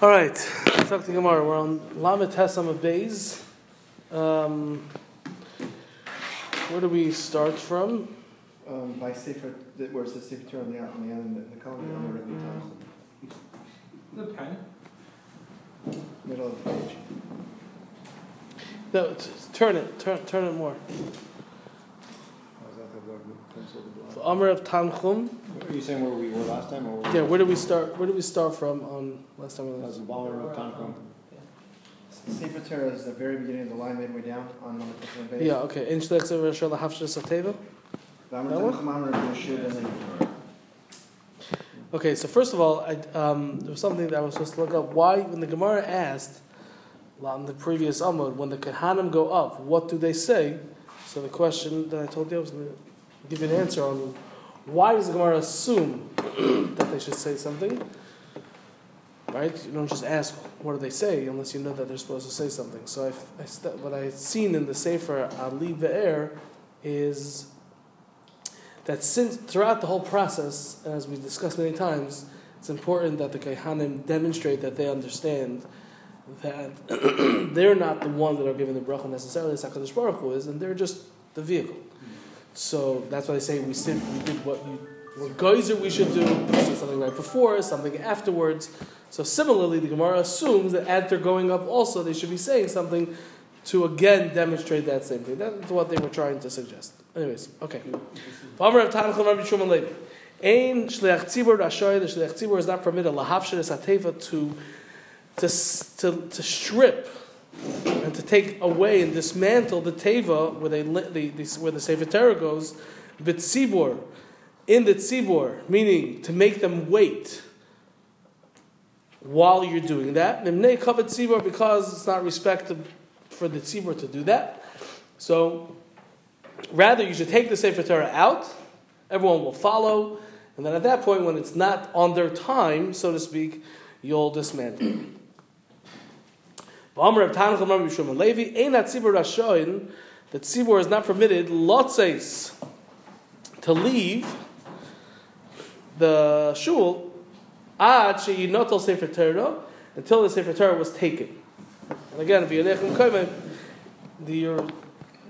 All right, let's talk to Gemara. We're on Lamed Tesam of Beis. Um, where do we start from? Um, by Sefer, th- where it says Sefer Torah on the, on the end, the, the column, on the Rebbe times, The pen. middle of the page. No, t- turn it, turn, turn it more. How's that the pencil, the For? Amr of Tanchum. Are you saying where we were last time, or? Yeah, where did we start? Where did we start from on last time? We That's was? the Balmer of Tanchum. Sefer Torah is the very beginning of the line midway down on number Tesam page. Yeah, okay. In Shlech Sefer Shal Hafshas Ateva. V'amar That one? Tanchum Amar Rabbi Yehoshua ben Levi. Okay, so first of all, I, um, there was something that I was supposed to look up. Why, when the Gemara asked on the previous Amud, when the Kahanim go up, what do they say? So the question that I told you, I was going to give you an answer on why does the Gemara assume that they should say something? Right? You don't just ask, what do they say, unless you know that they're supposed to say something. So I've, I st- what I've seen in the Sefer Ali Be'er is that since throughout the whole process, as we've discussed many times, it's important that the Kohanim demonstrate that they understand that they're not the ones that are giving the bracha necessarily, as HaKadosh Baruch Hu is, and they're just the vehicle. So that's why they say we sim- we did what we what geyser we should do, something right before, something afterwards. So similarly, the Gemara assumes that as they're going up also, they should be saying something to again demonstrate that same thing. That's what they were trying to suggest. Anyways, okay. Ein shliach tzibur rashoy. The shliach tzibur is not permitted lahavshir es to to to to strip and to take away and dismantle the teva where they the, the where the sefer Torah goes. B'tzibur in the tzibur, meaning to make them wait while you're doing that. Mimnei kavet tzibur because it's not respected for the tzibur to do that. So rather, you should take the sefer Torah out. Everyone will follow, and then at that point, when it's not on their time, so to speak, you'll dismantle. V'amar of Tanchum Rabbi Yishmael Levi, ein tzibur rashoin, the tzibur is not permitted, lotzes, to leave the shul, ad sheyinotel sefer Torah, until the sefer Torah was taken. And again, you koyim, the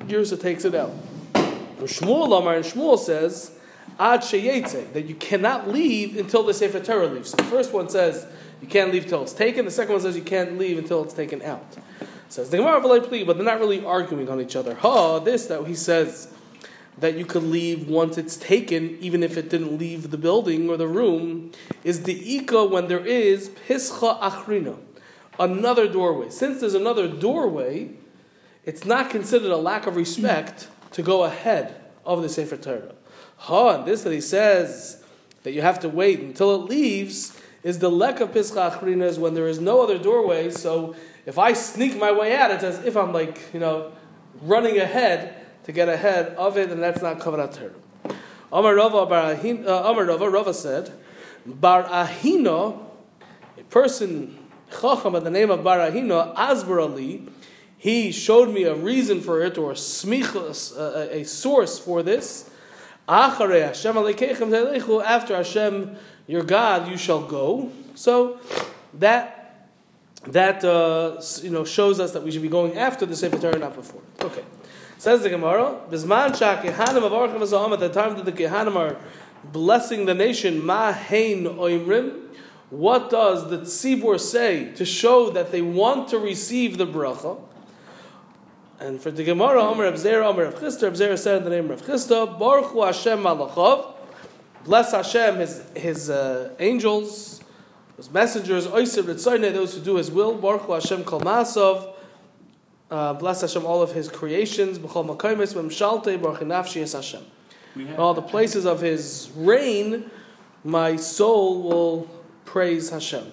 Yerusha takes it out. Shmuel Amar and Shmuel says, Ad sheyetze, that you cannot leave until the Sefer Torah leaves. The first one says you can't leave until it's taken. The second one says you can't leave until it's taken out. Says the Gemara but they're not really arguing on each other. Ha, this that he says that you could leave once it's taken, even if it didn't leave the building or the room, is the ika when there is pischa achrina, another doorway. Since there's another doorway, it's not considered a lack of respect to go ahead of the Sefer Torah. Ha, and this that he says that you have to wait until it leaves is the lek of Pischa Achrina is when there is no other doorway. So if I sneak my way out, it's as if I'm like, you know, running ahead to get ahead of it, and that's not Kavanat Torah. Amar Rava, Bar uh, Amar Rava, Rava said, Bar Ahino, a person, Chacham by the name of Bar Ahino, Asbar he showed me a reason for it or a smichas, a, a source for this. After Hashem, your God, you shall go. So that that uh, you know shows us that we should be going after the Sefer Torah, not before. Okay. Says the Gemara, Bisman shakehanim of Archim at the time that the kehanim are blessing the nation, ma hein oimrim, what does the tzibur say to show that they want to receive the bracha? And for the Gemara, Omer of Zera, Omer of Zera said in the name of Chisda, Baruch Hu Hashem Malachov, bless Hashem, his, his uh, angels, his messengers, Oisiv Ritzoyne, those who do his will, Baruch Hu Hashem Kol Masov, uh, bless Hashem all of his creations, B'chol Makoimis, Memshalte, Baruch Nafshi Es Hashem. In all the places of his reign, my soul will praise Hashem.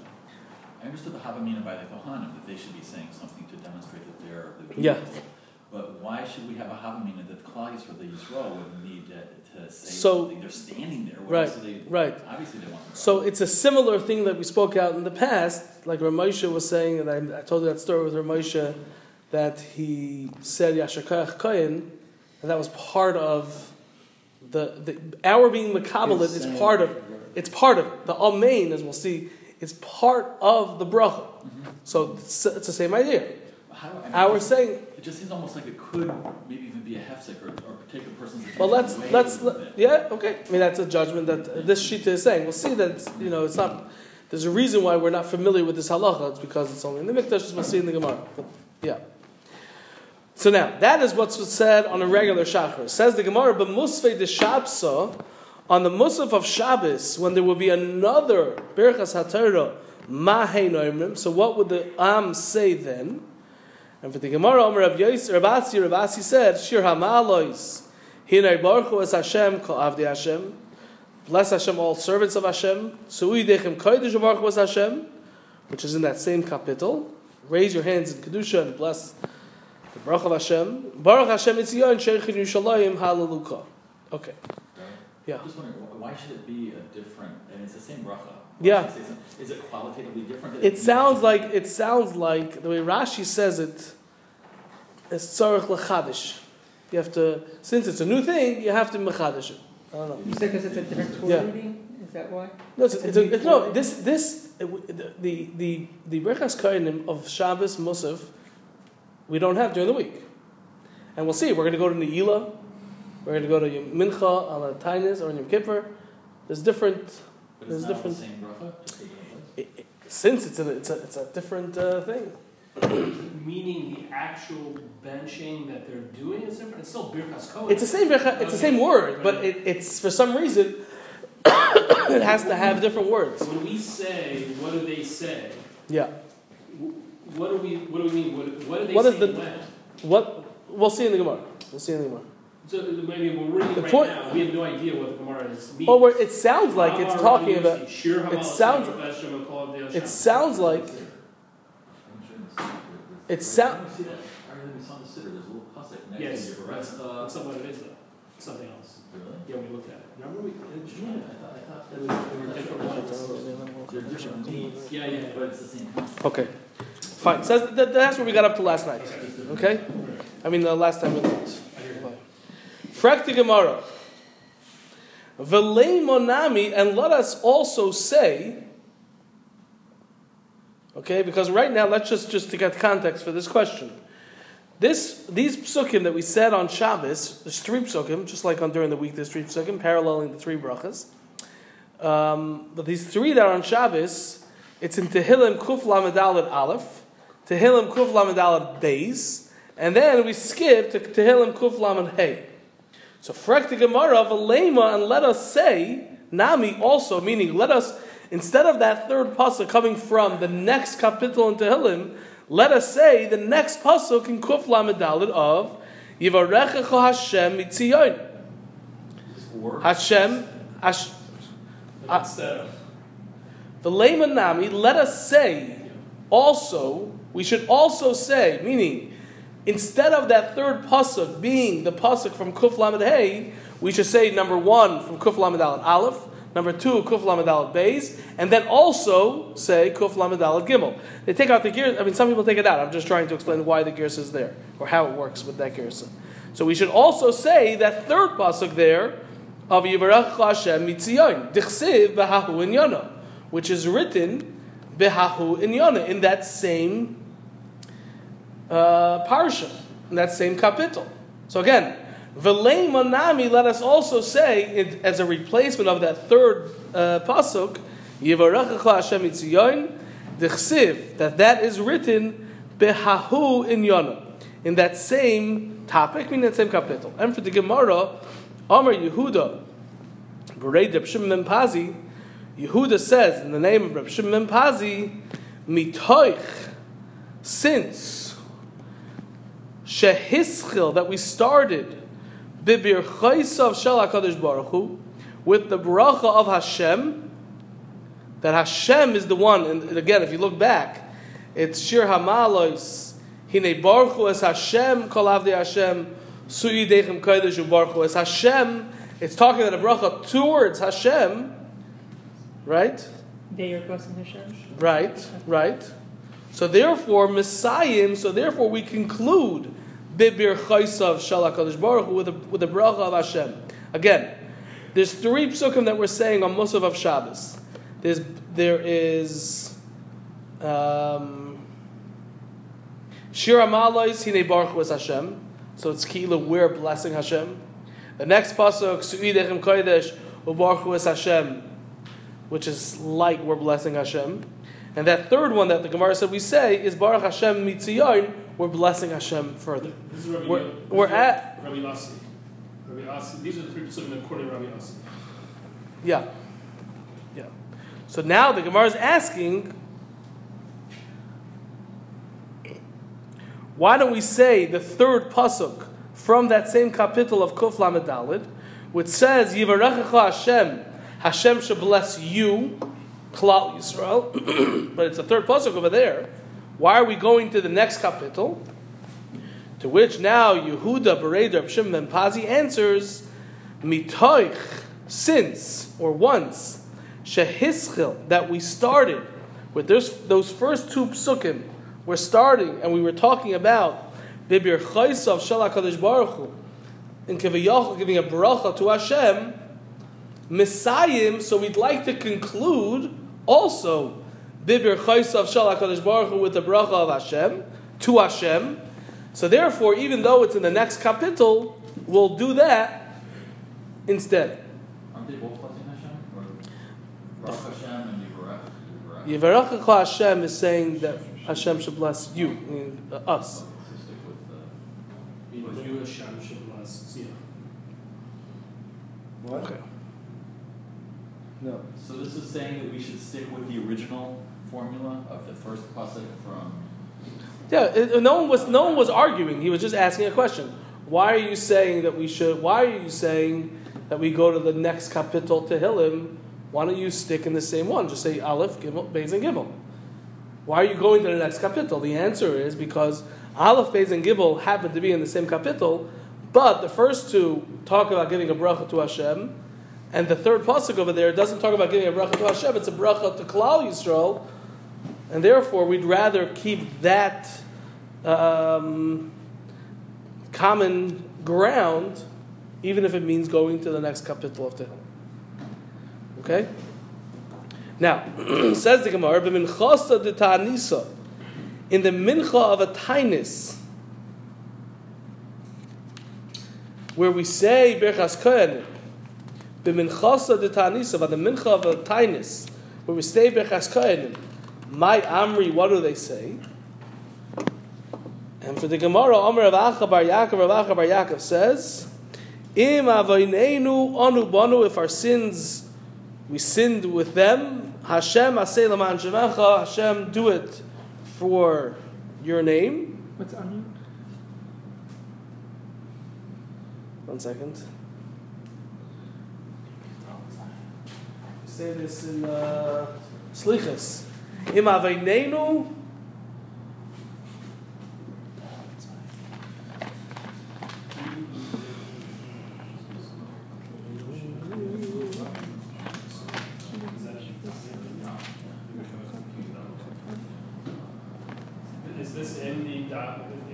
I understood the Havamina by the Kohanim, that they should be saying something to demonstrate that they're the Yeah. people. But why should we have a Havamina that Klal Yisrael, the Yisrael, would need to, to say So- something? They're standing there. What Right, they, right. Obviously they want the So it's a similar thing that we spoke out in the past, like Ramosha was saying, and I, I told you that story with Ramosha, that he said Yashakach Kohen, and that was part of the, the our being Makabalit is part of it's part of it. The Amen, as we'll see, it's part of the bracha. Mm-hmm. So it's, it's the same idea. How, I mean, How it we're just- saying, just seems almost like it could maybe even be a hefsek or, or take a person's attention well, let's let's bit. yeah, okay. I mean, that's a judgment that this shita is saying. We'll see that you know it's not. There's a reason why we're not familiar with this halacha. It's because it's only in the mikdash. as We'll see in the gemara. But, yeah. So now that is what's said on a regular shachar. Says the gemara, but musfei de shabsa on the musaf of Shabbos when there will be another berachas haTorah. So what would the am say then? And for the Gemara, Omer Rav Yos, Rav Asi, Rav Asi said, Shir Hamalois, Hinei Baruch Hu es Hashem, Kol Avdi Hashem, bless Hashem, all servants of Hashem, Su'i Dechem Kodesh Baruch Hu es Hashem, which is in that same capital. Raise your hands in Kedusha and bless the Baruch of Hashem. Baruch Hashem Etzion, Sheikhin Yushalayim, Hallelujah. Okay. Yeah. I'm just wondering, why should it be a different, and it's the same bracha? Why Yeah. should it say some- Is it qualitatively different? It sounds like it sounds like the way Rashi says it is tzarich lechadish. You have to since it's a new thing, you have to mechadish it. I don't know. You said because it's a different Torah Yeah. reading? Is that why? No, it's, it's, a, it's no. This this uh, the the the brechas kohenim of Shabbos Musaf we don't have during the week, and we'll see. We're going to go to Neila. We're going to go to Mincha on a Tainis or Yom Kippur. There's different. But there's it's not the different- same bracha, just a different place? It, it, since it's a it's a it's a different uh, thing. Meaning the actual benching that they're doing is different. It's still Birkas Kohen. It's the same. It's the same word, but it, it's for some reason it has to have different words. When we say, what do they say? Yeah. wh- What do we? What do we mean? What, what do they What say is the- when? What we'll see in the Gemara. We'll see in the Gemara. So maybe we're reading The right point- now. We have no idea what the Gemara is means. Well, it sounds like it's talking about. it sounds- It sounds like I'm sure in the Siddur, It there's- sound- I see that. I really saw the siddur, there's a little pasuk next Yes, that's, rest. that's not what it is though. Something else. Really? Yeah, we looked at it. Remember we? Yeah, I thought, I thought there was, there were different ones. There are different meanings. Yeah, yeah. But it's the same okay, fine. So that's, that, that's where we got up to last night. Okay, I mean the last time we looked. Frak the Gemara. V'lei monami, and let us also say. Okay, because right now, let's just just to get context for this question. This these psukim that we said on Shabbos, there's three psukim, just like on during the week, there's three psukim, paralleling the three brachas. Um, but these three that are on Shabbos, it's in Tehillim Kuf Lamed Aleph Tehillim Kuf Lamed Aleph Beis, and then we skip to Tehillim Kuf Lamed Hey. So frek the Gemara of a lema and let us say nami also meaning let us instead of that third pasuk coming from the next capital in Tehillim, let us say the next pasuk in Kuf Lamed Dalet of Yivarechecha Hashem Mitzion. Or, Hashem Hash, Instead of. the lema nami let us say also we should also say meaning instead of that third pasuk being the pasuk from Kuf Lamed we should say number one from Kuf Lamed Aleph number two Kuf Lamed Aleph Beis, and then also say Kuf Lamed Aleph Gimel. They take out the gears. I mean, some people take it out. I'm just trying to explain why the gears is there or how it works with that gears. So we should also say that third pasuk there of Yivarach Hashem Mitzion Dichsiv Behahu in Yana, which is written Behahu in Yana in that same uh, parsha, in that same capital. So again, V'lei Manami, let us also say, it, as a replacement of that third uh, pasuk, Yivarechecha Hashem Mitzion, Dichsiv, that that is written Behahu in Yonah, in that same topic, meaning that same capital. And for the Gemara, Amar Yehuda, Berei Reb Shimon Pazi, Yehuda says in the name of Reb Shimon Pazi, Mitoich, since Shehischil that we started Bibir Chaysav Shel HaKadosh Baruch Hu with the bracha of Hashem that Hashem is the one and again if you look back it's Shir Hamalois Hine Baruch Hu es Hashem Kol Avdei Hashem Suyi Dechem Kodesh Baruch Hu es Hashem it's talking about a bracha towards Hashem right They are blessing Hashem. Right, right. So therefore, mesayem, so therefore we conclude Bibir Chaysav Shal HaKadosh Baruch with the, with the bracha of Hashem. Again, there's three psukim that we're saying on Musaf of Shabbos. There's there is um, Shir Amalois Hine Baruch was Hashem. So it's Kila, we're blessing Hashem. The next pasuk, Su'idechem Kodesh, Ubaruch was Hashem, which is like we're blessing Hashem. And that third one that the Gemara said we say is Baruch Hashem Mitzion, we're blessing Hashem further. This is Rabbi We're- this we're is at- Rabbi Yossi. Rabbi Yossi. These are the three psukim according to Rabbi Yossi. Yeah. Yeah. So now the Gemara is asking, why don't we say the third pasuk from that same capital of Kuf Lamed which says, Yivarechecha Hashem, Hashem shall bless you, Klal Yisrael, but it's the third pasuk over there. Why are we going to the next capital? To which now Yehuda Bereder Shimon ben Pazi answers, Mitoich, since or once, Shehischil, that we started with those, those first two psukim, we're starting and we were talking about Bibir Chaysav Shalak Kadosh Baruch Hu, in Kivayachal giving a bracha to Hashem, mesayem, so we'd like to conclude also Bibir Chaysav Shalak Kadosh Baruch Hu with the bracha of Hashem, to Hashem. So therefore, even though it's in the next kapitel, we'll do that instead. Aren't they both blessing Hashem? Or Hashem and Yivarech? Yivarech? Hashem is saying that Hashem should bless you, uh, us. To stick with. Because you Hashem should bless. Yeah. What? Okay. No. So this is saying that we should stick with the original formula of the first pasuk from. Yeah, no one was no one was arguing. He was just asking a question. Why are you saying that we should? Why are you saying that we go to the next capital to Hillim? Why don't you stick in the same one? Just say Aleph, Gimel, Beis, and Gimel. Why are you going to the next capital? The answer is because Aleph, Beis, and Gimel happen to be in the same capital, but the first two talk about giving a bracha to Hashem, and the third pasuk over there doesn't talk about giving a bracha to Hashem. It's a bracha to Klal Yisrael, and therefore we'd rather keep that um, common ground, even if it means going to the next kapitel of Tehillim. Okay? Now, says the Gemara, in the mincha of a tainis, where we say berchas by the mincha of a tainis, where we say berchas my amri, what do they say? And for the Gemara, Amr Rav Acha Bar Yaakov, Rav Acha Bar Yaakov says, Im avoinenu anu banu, if our sins, we sinned with them, Hashem aseh laman shemecha, Hashem do it for your name. What's anu? One second. Say this in uh, Slichas. Im avoinenu Is this in the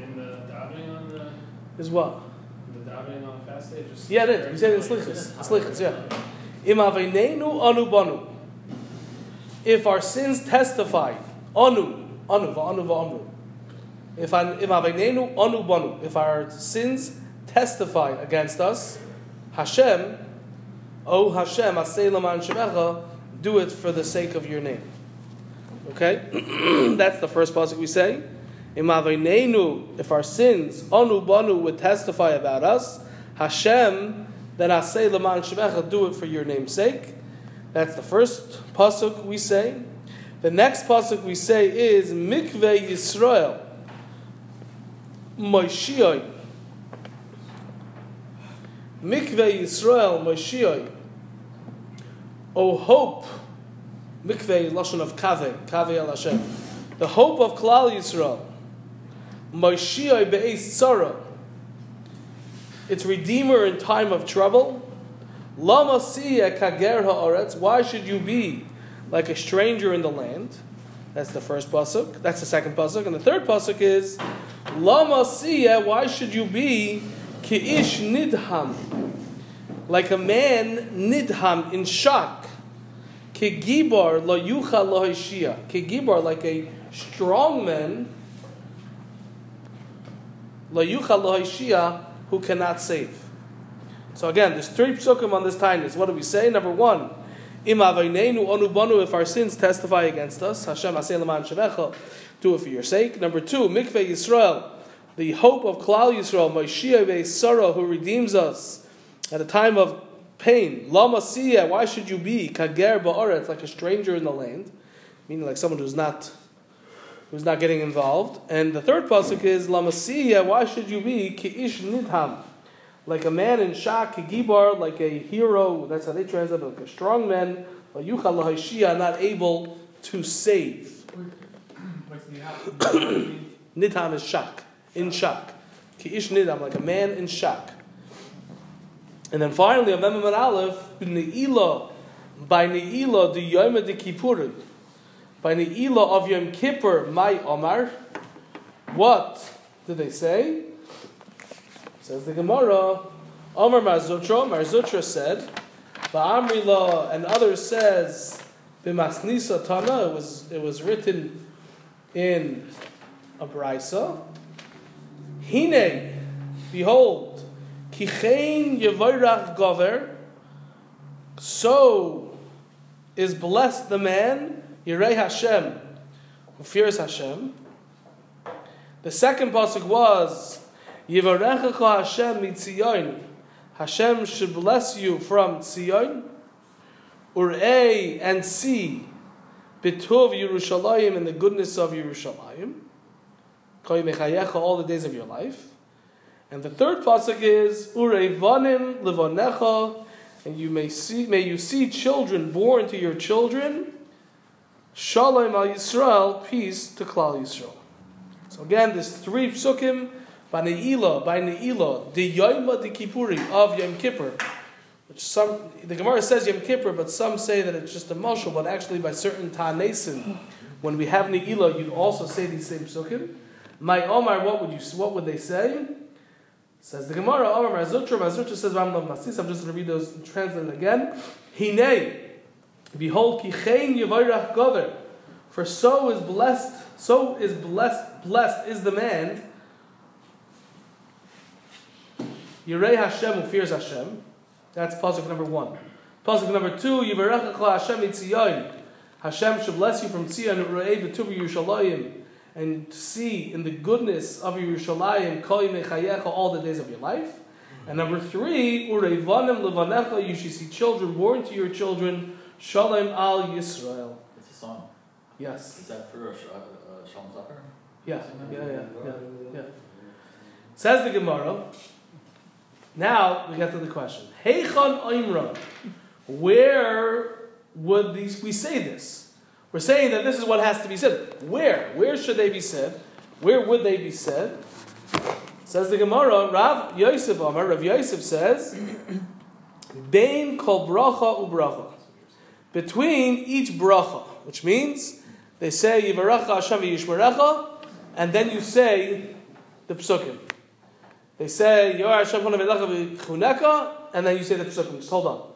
in the davening on the is what? the davening on the fast day? Just Yeah, it is. We said in Slichas. Slichas, yeah. Im anu banu. If our sins testify, anu, anu, va'anu, va'amru. If anu banu. If our sins testify against us, Hashem, O Hashem, aseh laman shemecha, do it for the sake of your name. Okay? That's the first pasuk we say. If our sins, anu banu, would testify about us, Hashem, then aseh laman shemecha, do it for your name's sake. That's the first pasuk we say. The next pasuk we say is Mikveh Yisrael, Moshiach. Mikveh Yisrael, Moshiach. O hope, Mikveh lashon of kaveh, kaveh el Hashem. The hope of Klal Yisrael, Moshiach be'ez tzara. Its redeemer in time of trouble. Why should you be like a stranger in the land? That's the first pasuk. That's the second pasuk, and the third pasuk is Lama siya. Why should you be kiish nidham, like a man nidham in shock, Kigibar lo yucha lo hishia. Kigibar, like a strong man, lo yucha who cannot save. So again, there's three psukim on this tinus. What do we say? Number one, im onu if our sins testify against us, Hashem aseh leman shevecha, do it for your sake. Number two, mikveh Yisrael, the hope of Klal Yisrael, Moshiach Sarah, who redeems us at a time of pain. Lama siya, why should you be kager ba'aretz, like a stranger in the land, meaning like someone who's not who's not getting involved. And the third pasuk is Lama siya, why should you be ki'ish nidham, like a man in shak, gibar, like a hero. That's how they translate, it, like a strong man, not able to save. Nidham is shak, in shak. Ki'ish nidham, like a man in shock. And then finally, on Mem Aleph, Ne'ilah, by Ne'ilah, the Yom de Kippurim, by Ne'ilah of Yom Kippur, my Omar, what did they say? Says the Gemara, Omar Mar Zutra, Marzutra said, Ba'amrila, and others says, B'masnisa Tana, it was, it was written in a brisa. Hine, behold, kichein yevayrach gover, so is blessed the man, Yirei Hashem, who fears Hashem. The second pasuk was, Yivarechecha Hashem mitzion, Hashem should bless you from Tzion, Ur'ei and see, Bituv Yerushalayim and the goodness of Yerushalayim. Koy all the days of your life. And the third pasuk is Ureivanim levanecha, and you may see may you see children born to your children. Shalom al Yisrael, peace to Klal Yisrael. So again, there's three psukim by Ne'ilah, by Ne'ilah, the Yom the Kippuri of Yom Kippur. Which some the Gemara says Yom Kippur, but some say that it's just a mushal, but actually by certain Ta'anesim, when we have Ne'ilah, you'd also say these same psukim. My Omar, what would you what would they say? Says the Gemara, Omar Mazutra, Mazutra says Ram Lav Masis. I'm just going to read those and translate it again. Hine, behold, kichein yevayrach gover, for so is blessed, so is blessed, blessed is the man. Yirei Hashem who fears Hashem. That's pasuk number one. Pasuk number two, Yivarech Hashem Itzion. Hashem should bless you from Tzion, Re'ei B'tuv Yerushalayim and see in the goodness of Yerushalayim kol mechayecha all the days of your life. And number three, ureivanim levanecha, you should see children born to your children. Shalom al Yisrael. It's a song. Yes. Is that for uh, uh, Shalom Zachar? Yeah. Yeah. Yeah. Yeah. yeah. Says the Gemara. Now we get to the question. Heichon oimra. Where would these we say this? We're saying that this is what has to be said. Where? Where should they be said? Where would they be said? Says the Gemara, Rav Yosef Amar, Rav Yosef says, Bain kol bracha ubracha. Between each bracha, which means they say Yivaracha Hashem v'yishmerecha, and then you say the psukim. They say Yor Hashem panav elecha v'chuneka, and then you say the psukim. Just hold on.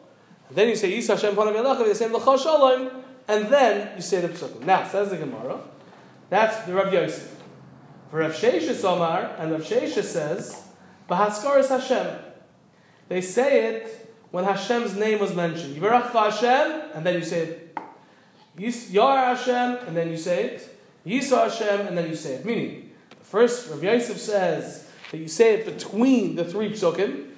And then you say Yis Hashem panav elecha v'yasem l'cha shalom, and then you say the psukim. Now, says the Gemara, that's the Rav Yosef. For Rav Sheisha Somar, and Rav Sheisha says, Bahaskaris Hashem. They say it when Hashem's name was mentioned. Yivarach Hashem, and then you say it. Yar Hashem, and then you say it. Yisa Hashem, and then you say it. Meaning, first, Rav Yosef says that you say it between the three psukim,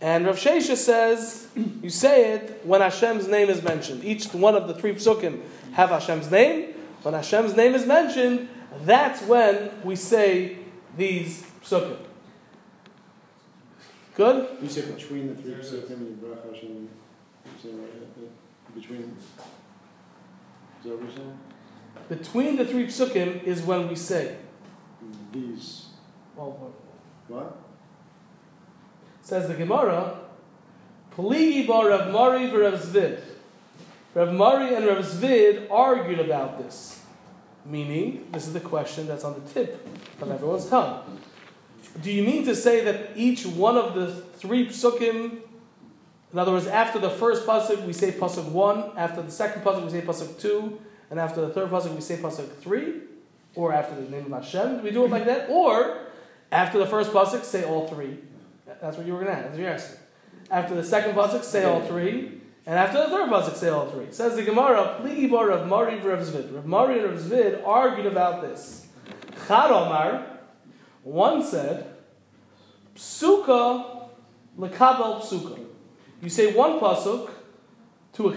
and Rav Shesha says you say it when Hashem's name is mentioned. Each one of the three psukim have Hashem's name. When Hashem's name is mentioned, that's when we say these psukim. Good? You said between the three psukim Hashem, you say right, uh, between, is that what you're saying? Between the three psukim is when we say. These, Well, what? says the Gemara, Pligi bar Rav Mari Rav Zvid. Rav Mari and Rav Zvid argued about this. Meaning, this is the question that's on the tip of everyone's tongue. Do you mean to say that each one of the three psukim In other words, after the first pasuk we say pasuk one, after the second pasuk we say pasuk two, and after the third pasuk we say pasuk three, or after the name of Hashem. Do we do it like that? Or after the first pasuk say all three. That's what you were gonna ask. That's. After the second pasuk say all three, and after the third pasuk say all three. Says the Gemara, Pligi bar Rav Mari Rav Zvid. Rav Mari and Rav Zvid argued about this. Chad Omar, one said, Psuka lekabel psuka. You say one pasuk to,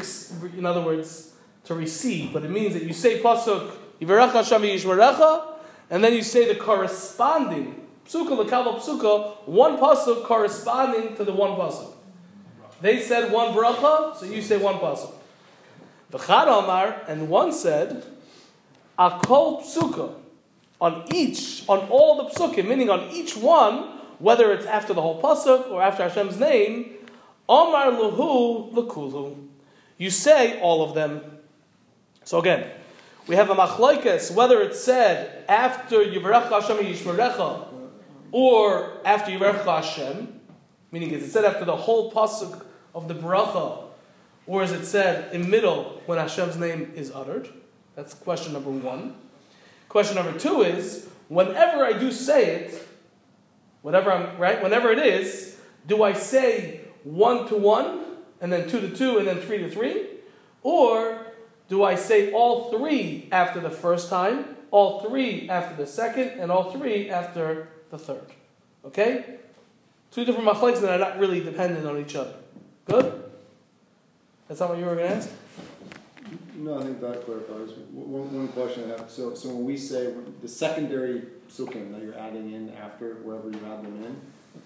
in other words, to receive, but it means that you say pasuk and then you say the corresponding psuka lekabel psuka, one pasuk corresponding to the one pasuk. They said one bracha, so you say one pasuk. V'chad Amar, and one said, Akol psuka. On each, on all the psukim, meaning on each one, whether it's after the whole pasuk or after Hashem's name, Omar luhu lekulu. You say all of them. So again, we have a machlokes whether it's said after Yivarech Hashem Yishmerecha or after Yivarech Hashem, meaning is it said after the whole pasuk of the bracha, or is it said in middle when Hashem's name is uttered? That's question number one. Question number two is whenever I do say it, whatever I'm right, whenever it is, do I say one to one, and then two to two, and then three to three? Or do I say all three after the first time, all three after the second, and all three after the third? Okay? Two different machlekes that are not really dependent on each other. Good? That's not what you were going to ask? No, I think that clarifies. One, one question I have, so, so when we say the secondary psukim that you're adding in after wherever you add them in,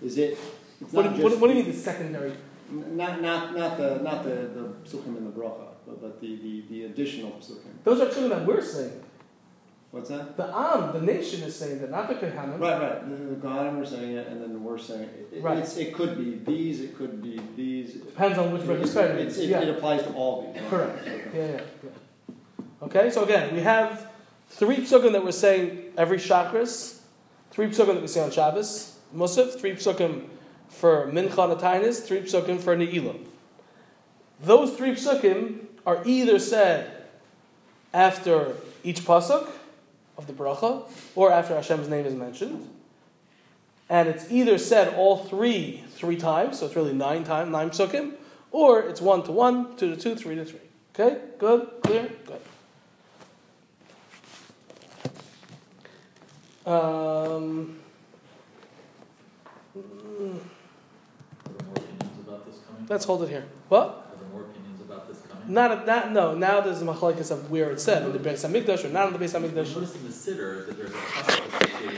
is it, it's What, what, what do you mean the secondary? Not, not, not the, not the, the in the bracha, but, but the, the, the additional psukim. Those are two that we're saying. What's that? The Am, the nation, is saying that, not the Kehanim. Right, right. The, the Kohanim are saying it, and then we're saying it. it Right. It could be these, it could be these. Depends on which respect. it's- It, yeah. it applies to all these. Correct. Okay. Yeah, yeah, yeah. Okay, so again, we have three psukim that we're saying every chakras, three psukim that we say on Shabbos, Musaf, three psukim for Mincha and Tainis, three psukim for Ne'ilah. Those three psukim are either said after each pasuk of the bracha, or after Hashem's name is mentioned. And it's either said all three three times, so it's really nine times, nine psukim, or it's one to one, two to two, three to three. Okay? Good? Clear? Good. Um, mm, Are there more opinions about this coming? let's hold it here. What? Not, not no. Now there's a machlokes of where it's said in the basis of Mikdash or not in the Beis of Mikdash. the sitter that there's a